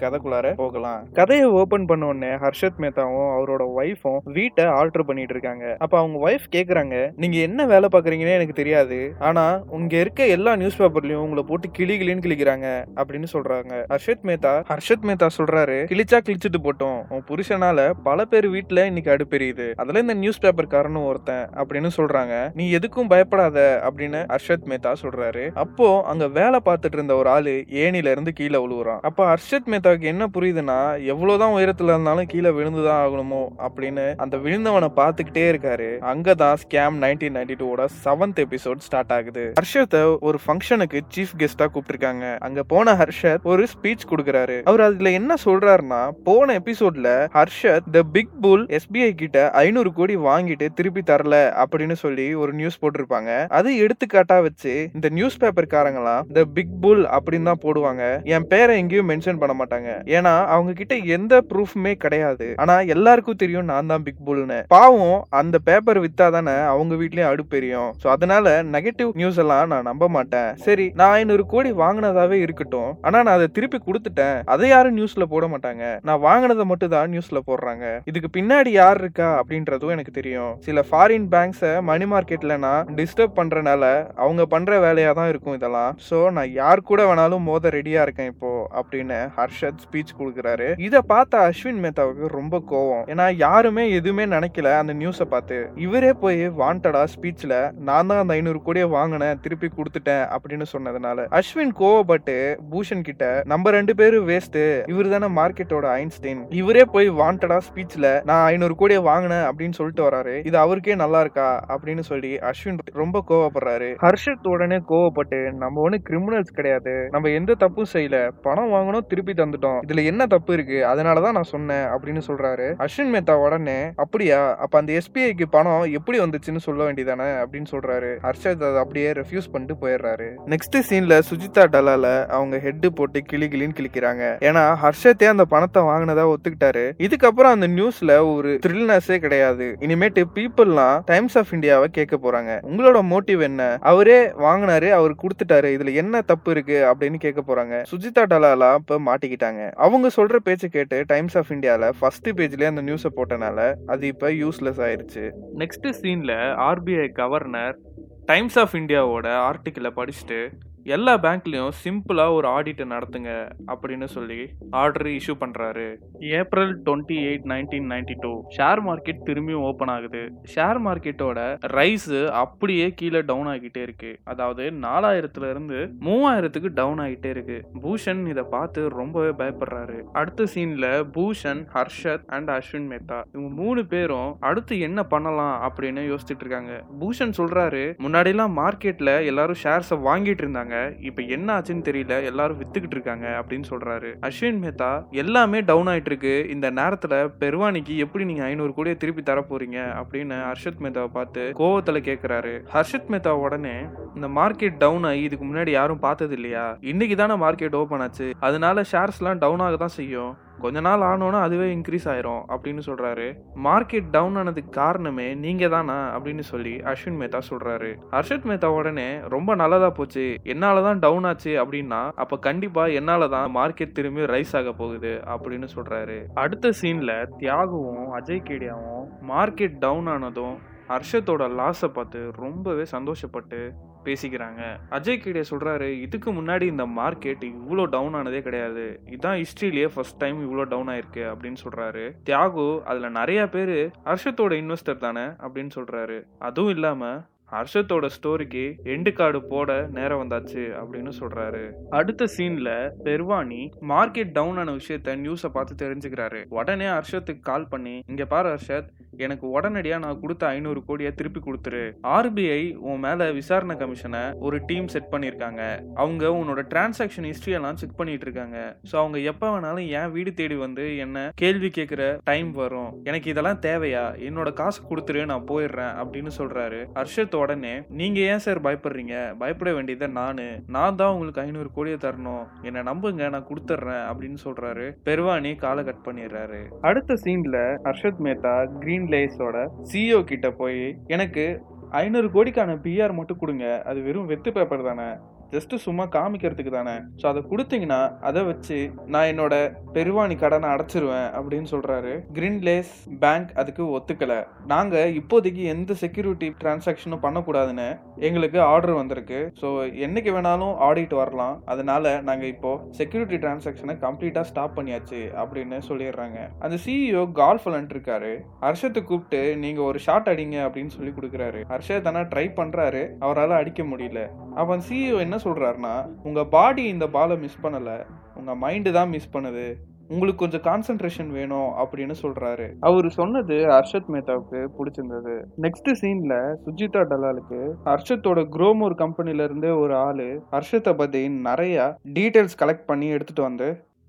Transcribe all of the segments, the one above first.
கதைக்குள்ளார போகலாம். கதையை ஓபன் பண்ண உடனே ஹர்ஷத் மேத்தாவும் அவரோட ஒய்ஃபும் வீட்டை ஆல்டர் பண்ணிட்டு இருக்காங்க. அப்ப அவங்க ஒய்ஃப் கேக்குறாங்க நீங்க என்ன வேலை பாக்குறீங்கன்னு எனக்கு தெரியாது. ஆனா உங்க இருக்க எல்லா நியூஸ் பேப்பர்லயும் உங்களை போட்டு கிளி கிளின்னு கிளிக்கிறாங்க அப்படின்னு சொல்றாங்க. ஹர்ஷத் மேத்தா ஹர்ஷத் மேத்தா சொல்றாரு கிழிச்சா கிழிச்சிட்டு போட்டோம். உன் புருஷனால பல பேர் வீட்டுல இன்னைக்கு அடுப்பெரியுது. அதுல இந்த நியூஸ் பேப்பர் காரனும் ஒருத்தன் அப்படின்னு சொல்றாங்க. நீ எதுக்கும் பயப்படாத அப்படின்னு ஹர்ஷத் மேத்தா சொல்றாரு. அப்போ அங்க வேலை பார்த்துட்டு இருந்த ஒரு ஆளு ஏனில இருந்து கீழே விழுவுறான் அப்ப ஹர்ஷத் மேத்தாவுக்கு என்ன புரியுதுன்னா எவ்வளவுதான் உயரத்துல இருந்தாலும் கீழே விழுந்துதான் ஆகணுமோ அப்படின்னு அந்த விழுந்தவனை பார்த்துக்கிட்டே இருக்காரு. அங்கதான் ஸ்கேம் நைன்டீன் நைன்டி டூவோட செவன்த் எபிசோட் ஸ்டார்ட் ஆகுது. ஹர்ஷத்தை ஒரு ஃபங்க்ஷனுக்கு சீஃப் கெஸ்டா கூப்பிட்டிருக்காங்க. அங்க போன ஹர்ஷத் ஒரு ஸ்பீச் கொடுக்குறாரு. அவர் அதுல என்ன சொல்றாருன்னா போன எபிசோட்ல Harshad the big bull SBI கிட்ட ஐநூறு கோடி வாங்கிட்டு திருப்பி தரல அப்படின்னு சொல்லி ஒரு நியூஸ் போட்டிருப்பாங்க. அது எடுத்துக்காட்டா வச்சு இந்த நியூஸ் பேப்பர் காரங்களாம் த பிக் புல் அப்படின்னு தான் போடுவாங்க. என் பேரை எங்கேயும் மென்ஷன் பண்ண மாட்டாங்க. மாட்டாங்க. ஏன்னா அவங்க கிட்ட எந்த ப்ரூஃப்மே கிடையாது. ஆனா எல்லாருக்கும் தெரியும் நான் தான் பிக் புல்னு பாவம் அந்த பேப்பர் வித்தா தானே அவங்க வீட்லயும் அடுப்பெரியும் சோ அதனால நெகட்டிவ் நியூஸ் எல்லாம் நான் நம்ப மாட்டேன். சரி நான் ஐநூறு கோடி வாங்கினதாவே இருக்கட்டும். ஆனா நான் அதை திருப்பி கொடுத்துட்டேன். அதை யாரும் நியூஸ்ல போட மாட்டாங்க. நான் வாங்கினதை மட்டும் தான் நியூஸ்ல போடுறாங்க. இதுக்கு பின்னாடி யார் இருக்கா அப்படின்றதும் எனக்கு தெரியும். சில ஃபாரின் பேங்க்ஸை மணி மார்க்கெட்ல நான் டிஸ்டர்ப் பண்றனால அவங்க பண்ற வேலையா தான் இருக்கும் இதெல்லாம். சோ நான் யார் கூட வேணாலும் மோத ரெடியா இருக்கேன் இப்போ அப்படின்னு ஹர்ஷத் ஸ்பீச் கொடுக்குறாரு. இதை பார்த்த அஸ்வின் மேத்தாவுக்கு ரொம்ப கோவம். ஏன்னா யாருமே எதுவுமே நினைக்கல அந்த நியூஸை பார்த்து. இவரே போய் வாண்டடா ஸ்பீச்ல நான் தான் அந்த ஐநூறு கோடியை வாங்கினேன் திருப்பி கொடுத்துட்டேன் அப்படின்னு சொன்னதுனால அஸ்வின் கோவப்பட்டு பூஷன் கிட்ட நம்ம ரெண்டு பேரும் வேஸ்ட் இவர் தானே மார்க்கெட்டோட ஐன்ஸ்டைன். இவரே போய் வாண்டடா ஸ்பீச்ல நான் ஐநூறு கோடியை வாங்கினேன் அப்படின்னு சொல்லிட்டு வராரு இது அவருக்கே நல்லா இருக்கா? அப்படின்னு சொல்லி அஸ்வின் ரொம்ப கோவப்படுறாரு. ஹர்ஷத் உடனே கோவப்பட்டு நம்ம ஒண்ணு கிரிமினல்ஸ் கிடையாது. நம்ம எந்த தப்பும் செய்யல. பணம் வாங்கணும் திருப்பி தந்துட்டோம் இதுல என்ன தப்பு இருக்கு? அதனாலதான் நான் சொன்னேன் அப்படின்னு சொல்றாரு. அஸ்வின் மேத்தா உடனே அப்படியா? அப்ப அந்த எஸ்பிஐக்கு பணம் எப்படி வந்துச்சுன்னு சொல்ல வேண்டியதானே? அப்படின்னு சொல்றாரு. ஹர்ஷத் அதை அப்படியே ரெஃப்யூஸ் பண்ணிட்டு போயிடுறாரு. நெக்ஸ்ட் சீன்ல சுஜிதா டலால அவங்க ஹெட் போட்டு கிளி கிளின்னு கிளிக்கிறாங்க. ஏன்னா ஹர்ஷத்தே அந்த பணத்தை வாங்கினதா ஒத்துக்கிட்டாரு. இதுக்கப்புறம் அந்த நியூஸ்ல ஒரு த்ரில்னஸே கிடையாது. இனிமேட்டு பீப்புள்லாம் டைம்ஸ் ஆஃப் இந்தியாவை கேட்க போறாங்க. உங்களோட மோட்டிவ் என்ன? அவரே வாங்கினாரு அவர் கொடுத்துட்டாரு. இதுல என்ன தப்பு இருக்கு? அப்படின்னு கேட்க போறாங்க. சுஜிதா டலாலா இப்ப மாட்டிக்கிட்டாங்க. அவங்க சொல்ற பேச்சு கேட்டு டைம்ஸ் ஆஃப் இந்தியால ஃபர்ஸ்ட் பேஜ்லயே அந்த நியூஸை போட்டனால அது இப்ப யூஸ்லெஸ் ஆயிருச்சு. நெக்ஸ்ட் சீன்ல ஆர்பிஐ கவர்னர் டைம்ஸ் ஆஃப் இந்தியாவோட ஆர்டிக்கிளை படிச்சுட்டு எல்லா பேங்க்லயும் சிம்பிளா ஒரு ஆடிட்டை நடத்துங்க அப்படின்னு சொல்லி ஆர்டர் இஷ்யூ பண்றாரு. April twenty eight nineteen ninety two share market திரும்பியும் ஓப்பன் ஆகுது. ஷேர் மார்க்கெட்டோட ரைஸ் அப்படியே கீழே டவுன் ஆகிட்டே இருக்கு. அதாவது நாலாயிரத்துல இருந்து மூவாயிரத்துக்கு டவுன் ஆகிட்டே இருக்கு. பூஷன் இதை பார்த்து ரொம்பவே பயப்படுறாரு. அடுத்த சீன்ல பூஷன் ஹர்ஷத் அண்ட் அஸ்வின் மேத்தா. இவங்க மூணு பேரும் அடுத்து என்ன பண்ணலாம் அப்படின்னு யோசிச்சுட்டு இருக்காங்க. பூஷன் சொல்றாரு முன்னாடி எல்லாம் மார்க்கெட்ல எல்லாரும் ஷேர்ஸை வாங்கிட்டு இருந்தாங்க. இப்போ என்ன ஆச்சுன்னு தெரியல. எல்லாரும் வித்துக்கிட்டு இருக்காங்க அப்படின்னு சொல்றாரு. அஸ்வின் மேத்தா எல்லாமே டவுன் ஆயிட்டு இருக்கு இந்த நேரத்துல பெருவானிக்கு எப்படி நீங்க ஐநூறு கோடியை திருப்பி தர போறீங்க? அப்படின்னு ஹர்ஷத் மேத்தாவை பார்த்து கோவத்துல கேக்குறாரு. ஹர்ஷத் மேத்தா உடனே இந்த மார்க்கெட் டவுன் ஆகி இதுக்கு முன்னாடி யாரும் பார்த்தது இல்லையா இன்னைக்கு தானே மார்க்கெட் ஓபன் ஆச்சு. அதனால ஷேர்ஸ் எல்லாம் டவுன் ஆக தான் செய்யும். கொஞ்ச நாள் ஆனோன்னா அதுவே இன்க்ரீஸ் ஆயிரும் அப்படின்னு சொல்றாரு. மார்க்கெட் டவுன் ஆனதுக்கு காரணமே நீங்க தானா அப்படின்னு சொல்லி அஸ்வின் மேத்தா சொல்றாரு. ஹர்ஷத் மேத்தா உடனே ரொம்ப நல்லதா போச்சு. என்னாலதான் டவுன் ஆச்சு அப்படின்னா அப்ப கண்டிப்பா என்னாலதான் மார்க்கெட் திரும்பி ரைஸ் ஆக போகுது அப்படின்னு சொல்றாரு. அடுத்த சீன்ல தியாகுவும் அஜய் கேடியாவும் மார்க்கெட் டவுன் ஆனதும் ஹர்ஷத்தோட லாஸை பார்த்து ரொம்பவே சந்தோஷப்பட்டு பேசிக்கிறாங்க. அஜய் கிடே சொல்கிறாரு இதுக்கு முன்னாடி இந்த மார்க்கெட் இவ்வளோ டவுன் ஆனதே கிடையாது. இதுதான் ஹிஸ்ட்ரியிலேயே ஃபர்ஸ்ட் டைம் இவ்வளோ டவுன் ஆயிருக்கு அப்படின்னு சொல்கிறாரு தியாகு அதில் நிறைய பேர் ஹர்ஷத்தோட இன்வெஸ்டர் தானே அப்படின்னு சொல்கிறாரு அதுவும் இல்லாமல் ஹர்ஷத்தோட ஸ்டோரிக்கு எண்டு கார்டு போட நேரம் வந்தாச்சு அப்படின்னு சொல்றாரு. அடுத்த சீன்ல பெர்வானி மார்க்கெட் டவுன் ஆன விஷயத்த நியூஸை பார்த்து தெரிஞ்சுக்கிறாரு. உடனே ஹர்ஷத்துக்கு கால் பண்ணி இங்க பாரு ஹர்ஷத் எனக்கு உடனடியா நான் கொடுத்த ஐநூறு கோடியை திருப்பி கொடுத்துரு. ஆர்பிஐ உன் மேல விசாரணை கமிஷனை ஒரு டீம் செட் பண்ணியிருக்காங்க. அவங்க உன்னோட டிரான்சாக்ஷன் ஹிஸ்டரி எல்லாம் செக் பண்ணிட்டு இருக்காங்க. ஸோ அவங்க எப்போ வேணாலும் என் வீடு தேடி வந்து என்ன கேள்வி கேட்குற டைம் வரும். எனக்கு இதெல்லாம் தேவையா? என்னோட காசு கொடுத்துரு நான் போயிடுறேன் அப்படின்னு சொல்றாரு. ஹர்ஷத் உடனே நீங்க ஏன் சார் பயப்படுறீங்க? பயப்பட வேண்டியதை நானு. நான் தான் உங்களுக்கு ஐநூறு கோடியை தரணும். என்னை நம்புங்க நான் கொடுத்துட்றேன் அப்படின்னு சொல்றாரு. பெருவானி காலை கட் பண்ணிடுறாரு. அடுத்த சீன்ல ஹர்ஷத் மேத்தா கிரீன் லேஸோட சிஇஓ கிட்ட போய் எனக்கு ஐநூறு கோடிக்கான பிஆர் மட்டும் கொடுங்க. அது வெறும் வெத்து பேப்பர் தானே. ஜஸ்ட் சும்மா காமிக்கிறதுக்கு தானே. ஸோ அதை கொடுத்தீங்கன்னா அதை வச்சு நான் என்னோட பெருவாணி கடனை அடைச்சிருவேன் அப்படின்னு சொல்றாரு. கிரீன்லேஸ் பேங்க் அதுக்கு ஒத்துக்கல. நாங்க இப்போதைக்கு எந்த செக்யூரிட்டி டிரான்சாக்ஷனும் பண்ணக்கூடாதுன்னு எங்களுக்கு ஆர்டர் வந்திருக்கு. ஸோ என்னைக்கு வேணாலும் ஆடிட் வரலாம். அதனால நாங்க இப்போ செக்யூரிட்டி டிரான்சாக்ஷனை கம்ப்ளீட்டா ஸ்டாப் பண்ணியாச்சு அப்படின்னு சொல்லிடுறாங்க. அந்த சிஇஓ கால்ஃப் இருக்காரு ஹர்ஷத்தை கூப்பிட்டு நீங்க ஒரு ஷாட் அடிங்க அப்படின்னு சொல்லி கொடுக்குறாரு. ஹர்ஷத் ஆனால் ட்ரை பண்றாரு. அவரால் அடிக்க முடியல. அவன் சிஇஓ என்ன சொல்கிறாருன்னா உங்கள் பாடி இந்த பாலை மிஸ் பண்ணலை. உங்கள் மைண்டு தான் மிஸ் பண்ணுது. உங்களுக்கு கொஞ்சம் கான்சென்ட்ரேஷன் வேணும் அப்படின்னு சொல்றாரு. அவர் சொன்னது ஹர்ஷத் மேத்தாவுக்கு பிடிச்சிருந்தது. நெக்ஸ்ட் சீன்ல சுஜிதா டலாலுக்கு ஹர்ஷத்தோட குரோமோர் கம்பெனில இருந்து ஒரு ஆளு ஹர்ஷத்தை பத்தி நிறைய டீடைல்ஸ் கலெக்ட் பண்ணி எடுத்துட்டு வந்து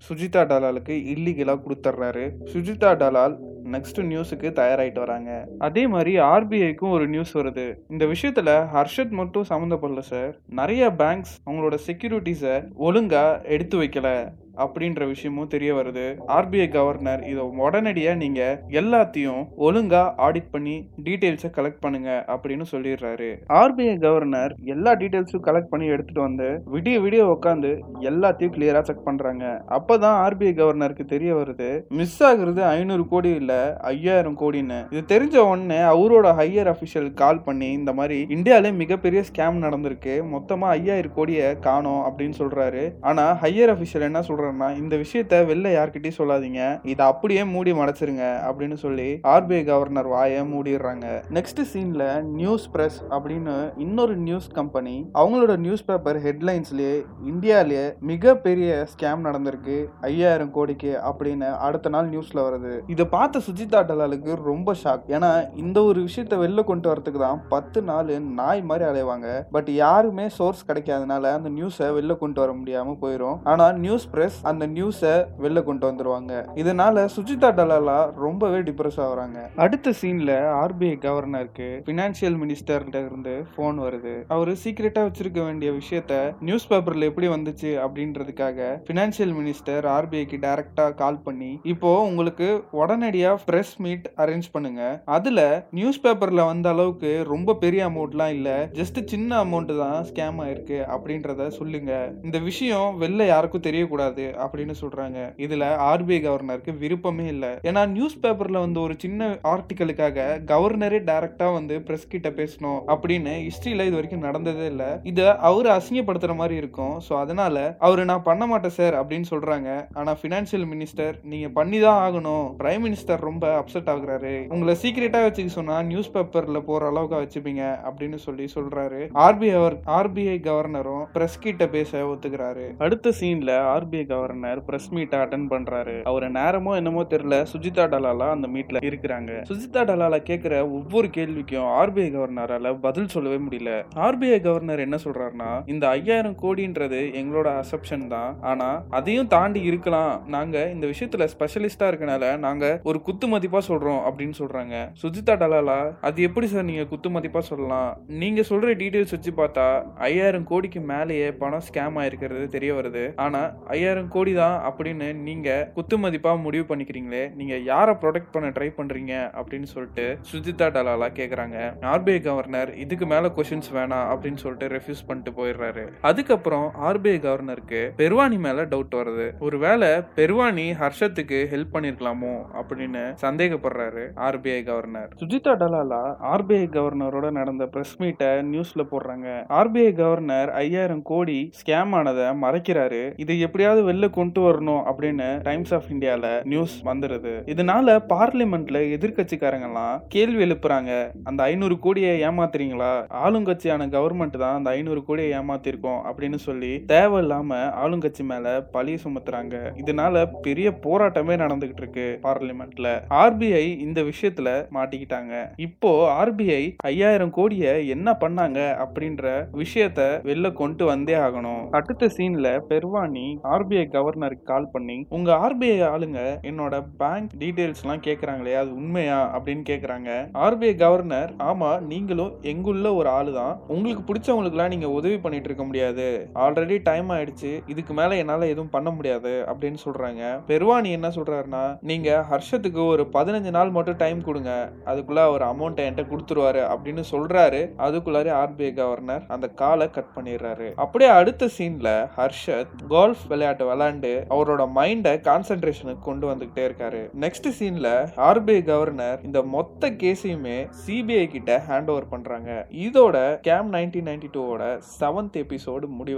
சுஜிதா டலாலுக்கு இல்லீகலாக கொடுத்துட்றாரு சுஜிதா டலால் நெக்ஸ்ட் நியூஸுக்கு தயாராகிட்டு வராங்க. அதே மாதிரி ஆர்பிஐக்கும் ஒரு நியூஸ் வருது. இந்த விஷயத்துல ஹர்ஷத் மட்டும் சம்மந்தப்படல சார் நிறைய பேங்க்ஸ் அவங்களோட செக்யூரிட்டிஸை ஒழுங்கா எடுத்து வைக்கல. அப்படின்ற விஷயமும் தெரிய வருது. ஆர்பிஐ கவர்னர் இதை உடனடியாக நீங்கள் எல்லாத்தையும் ஒழுங்காக ஆடிட் பண்ணி டீட்டெயில்ஸை கலெக்ட் பண்ணுங்க அப்படின்னு சொல்லிடுறாரு. ஆர்பிஐ கவர்னர் எல்லா டீட்டெயில்ஸும் கலெக்ட் பண்ணி எடுத்துட்டு வந்து விடிய விடிய உட்காந்து எல்லாத்தையும் கிளியரா செக் பண்றாங்க. அப்பதான் ஆர்பிஐ கவர்னருக்கு தெரிய வருது மிஸ் ஆகுறது ஐநூறு கோடி இல்ல ஐயாயிரம் கோடின்னு. இது தெரிஞ்ச உடனே அவரோட ஹையர் அபிஷியல் கால் பண்ணி இந்த மாதிரி இந்தியாவிலே மிகப்பெரிய ஸ்கேம் நடந்திருக்கு மொத்தமா ஐயாயிரம் கோடியை காணும் அப்படின்னு சொல்றாரு. ஆனா ஹையர் அபிஷியல் என்ன சொல்றாருன்னா இந்த விஷயத்த வெளில யார்கிட்டயும் சொல்லாதீங்க. இதை அப்படியே மூடி மடைச்சிருங்க அப்படின்னு சொல்லி ஆர்பிஐ கவர்னர் வாயை மூடிடுறாங்க. நெக்ஸ்ட் சீன்ல நியூஸ் பிரஸ் அப்படின்னு இன்னொரு நியூஸ் கம்பெனி அவங்களோட நியூஸ் பேப்பர் ஹெட்லைன்ஸ்லயே இந்தியாலேயே மிகப்பெரிய ஸ்கேம் நடந்திருக்கு. ஐயாயிரம் கோடிக்கு அப்படின்னு அடுத்த நாள் நியூஸ்ல வருது. இதை பார்த்த சுஜிதா டலாலுக்கு ரொம்ப ஷாக் ஏன்னா இந்த ஒரு விஷயத்த வெளில கொண்டு வரதுக்கு தான் பத்து நாள் நாய் மாதிரி அலைவாங்க. பட் யாருமே சோர்ஸ் கிடைக்காதனால அந்த நியூஸை வெளில கொண்டு வர முடியாம போயிடும் ஆனா நியூஸ் பிரஸ் அந்த நியூஸை வெளில கொண்டு வந்துருவாங்க. இதனால சுஜிதா டலாலா ரொம்பவே டிப்ரெஸ் ஆகுறாங்க. அடுத்த சீன்ல ஆர்பிஐ கவர்னருக்கு பினான்சியல் மினிஸ்டர்கிட்ட இருந்து போன் வருது. அவரு சீக்கிரட்டா வச்சிருக்க வேண்டிய விஷயத்த நியூஸ் பேப்பர்ல எப்படி வந்துச்சு அப்படின்றதுக்காக பினான்சியல் மினிஸ்டர் ஆர்பிஐக்கு டைரக்டா கால் பண்ணி இப்போ உங்களுக்கு உடனடியா பிரஸ் மீட் அரேஞ்ச் பண்ணுங்க. அதுல நியூஸ் பேப்பர்ல வந்த அளவுக்கு ரொம்ப பெரிய அமௌண்ட்லாம் இல்ல. ஜஸ்ட் சின்ன அமௌண்ட் தான் ஸ்கேம் ஆயிருக்கு அப்படின்றத சொல்லுங்க. இந்த விஷயம் வெளில யாருக்கும் தெரியக்கூடாது. அப்படின்னு சொல்றாங்க. இதுல ஆர்பிஐ கவர்னருக்கு விருப்பமே இல்ல. ஏன்னா நியூஸ் பேப்பர்ல வந்து ஒரு சின்ன ஆர்டிக்கலுக்காக கவர்னரே டைரக்டா வந்து பிரஸ் கிட்ட பேசணும் அப்படின்னு ஹிஸ்டரியில இது வரைக்கும் நடந்ததே இல்ல. இத அவரு அசிங்கப்படுத்துற மாதிரி இருக்கும். சோ அதனால அவரு நான் பண்ண மாட்டேன் சார் அப்படின்னு சொல்றாங்க. ஆனா பினான்சியல் மினிஸ்டர் நீங்க பண்ணி தான் ஆகணும். பிரைம் மினிஸ்டர் ரொம்ப அப்செட் ஆகுறாரு. உங்களை சீக்கிரட்டா வச்சுக்க சொன்னா நியூஸ் பேப்பர்ல போற அளவுக்கு வச்சுப்பீங்க அப்படின்னு சொல்லி சொல்றாரு. ஆர்பிஐ ஆர்பிஐ கவர்னரும் பிரஸ் கிட்ட பேச ஒத்துக்கிறாரு. அடுத்த சீன்ல ஆர்பிஐ கவர்னர் பிரஸ் மீட்டை அட்டன் பண்றாரு. அவர் நேரமோ என்னமோ தெரியல சுஜிதா டலாலா அந்த மீட்ல இருக்கிறாங்க. சுஜிதா டலாலா கேட்கிற ஒவ்வொரு கேள்விக்கும் ஆர்பிஐ கவர்னரால பதில் சொல்லவே முடியல. ஆர்பிஐ கவர்னர் என்ன சொல்றாருன்னா இந்த ஐயாயிரம் கோடின்றது எங்களோட அசப்ஷன் தான். ஆனா அதையும் தாண்டி இருக்கலாம். நாங்க இந்த விஷயத்துல ஸ்பெஷலிஸ்டா இருக்கனால நாங்க ஒரு குத்து மதிப்பா சொல்றோம் அப்படின்னு சொல்றாங்க. சுஜிதா டலாலா அது எப்படி சார் நீங்க குத்து மதிப்பா சொல்லலாம்? நீங்க சொல்ற டீடைல்ஸ் வச்சு பார்த்தா ஐயாயிரம் கோடிக்கு மேலேயே பணம் ஸ்கேம் ஆயிருக்கிறது தெரிய வருது. ஆனா ஐயாயிரம் கோடி தான் அப்படின்னு நீங்க குத்து மதிப்பா முடிவு பண்ணிக்கிறீங்களே நீங்க யாரை ப்ரொடெக்ட் பண்ண ட்ரை பண்றீங்க அப்படின்னு சொல்லிட்டு சுஜிதா டலாலா கேக்குறாங்க. ஆர்பிஐ கவர்னர் இதுக்கு மேல கொஸ்டின்ஸ் வேணாம் அப்படின்னு சொல்லிட்டு ரெஃப்யூஸ் பண்ணிட்டு போயிடுறாரு. அதுக்கப்புறம் ஆர்பிஐ கவர்னருக்கு பெருவாணி மேல டவுட் வருது. ஒருவேளை பெருவாணி ஹர்ஷத்துக்கு ஹெல்ப் பண்ணிருக்கலாமோ அப்படின்னு சந்தேகப்படுறாரு ஆர்பிஐ கவர்னர் சுஜிதா டலாலா ஆர்பிஐ கவர்னரோட நடந்த பிரஸ் மீட்டை நியூஸ்ல போடுறாங்க. ஆர்பிஐ கவர்னர் ஐயாயிரம் கோடி ஸ்கேம் ஆனதை மறைக்கிறாரு. இதை எப்படியாவது வெளில கொண்டு வரணும் அப்படின்னு டைம்ஸ் ஆஃப் இந்தியால நியூஸ் வந்துருது. இதனால பார்லிமெண்ட்ல எதிர்கட்சிக்காரங்க எல்லாம் கேள்வி எழுப்புறாங்க. அந்த ஐநூறு கோடியை ஏமாத்துறீங்களா? ஆளுங்கட்சியான கவர்மெண்ட் தான் அந்த ஐநூறு கோடியை ஏமாத்திருக்கோம் அப்படின்னு சொல்லி தேவையில்லாம ஆளுங்கட்சி மேல பழி சுமத்துறாங்க. இதனால பெரிய போராட்டமே நடந்துகிட்டு இருக்கு பார்லிமெண்ட்ல ஆர்பிஐ இந்த விஷயத்துல மாட்டிக்கிட்டாங்க. இப்போ ஆர்பிஐ ஐயாயிரம் கோடியை என்ன பண்ணாங்க அப்படின்ற விஷயத்த வெளில கொண்டு வந்தே ஆகணும். அடுத்த சீன்ல பெர்வானி ஆர்பிஐ ஆர்பிஐ கவர்னருக்கு கால் பண்ணி உங்க ஆர்பிஐ ஆளுங்க என்னோட பேங்க் டீடைல்ஸ் எல்லாம் கேக்குறாங்களே அது உண்மையா? அப்படின்னு கேக்குறாங்க. ஆர்பிஐ கவர்னர் ஆமா நீங்களும் எங்குள்ள ஒரு ஆளு தான் உங்களுக்கு பிடிச்சவங்களுக்குலாம் நீங்க உதவி பண்ணிட்டு இருக்க முடியாது. ஆல்ரெடி டைம் ஆயிடுச்சு. இதுக்கு மேல என்னால எதுவும் பண்ண முடியாது. அப்படின்னு சொல்றாங்க. பெருவாணி என்ன சொல்றாருன்னா நீங்க ஹர்ஷத்துக்கு ஒரு பதினஞ்சு நாள் மட்டும் டைம் கொடுங்க. அதுக்குள்ள அவர் அமௌண்ட் என்கிட்ட கொடுத்துருவாரு. அப்படின்னு சொல்றாரு. அதுக்குள்ளாரே ஆர்பிஐ கவர்னர் அந்த காலை கட் பண்ணிடுறாரு. அப்படியே அடுத்த சீன்ல ஹர்ஷத் கோல்ஃப் விளையாட்டு விளையாண்டு அவரோட மைண்டை கான்சென்ட்ரேஷனுக்கு கொண்டு வந்துகிட்டே இருக்காரு. நெக்ஸ்ட் சீன்ல ஆர்பிஐ கவர்னர் இந்த மொத்த கேஸையுமே சிபிஐ கிட்ட ஹேண்ட் ஓவர் பண்றாங்க. இதோட கேம் நைன்டீன் நைன்டி டூவோட செவன்த் எபிசோடு முடிவு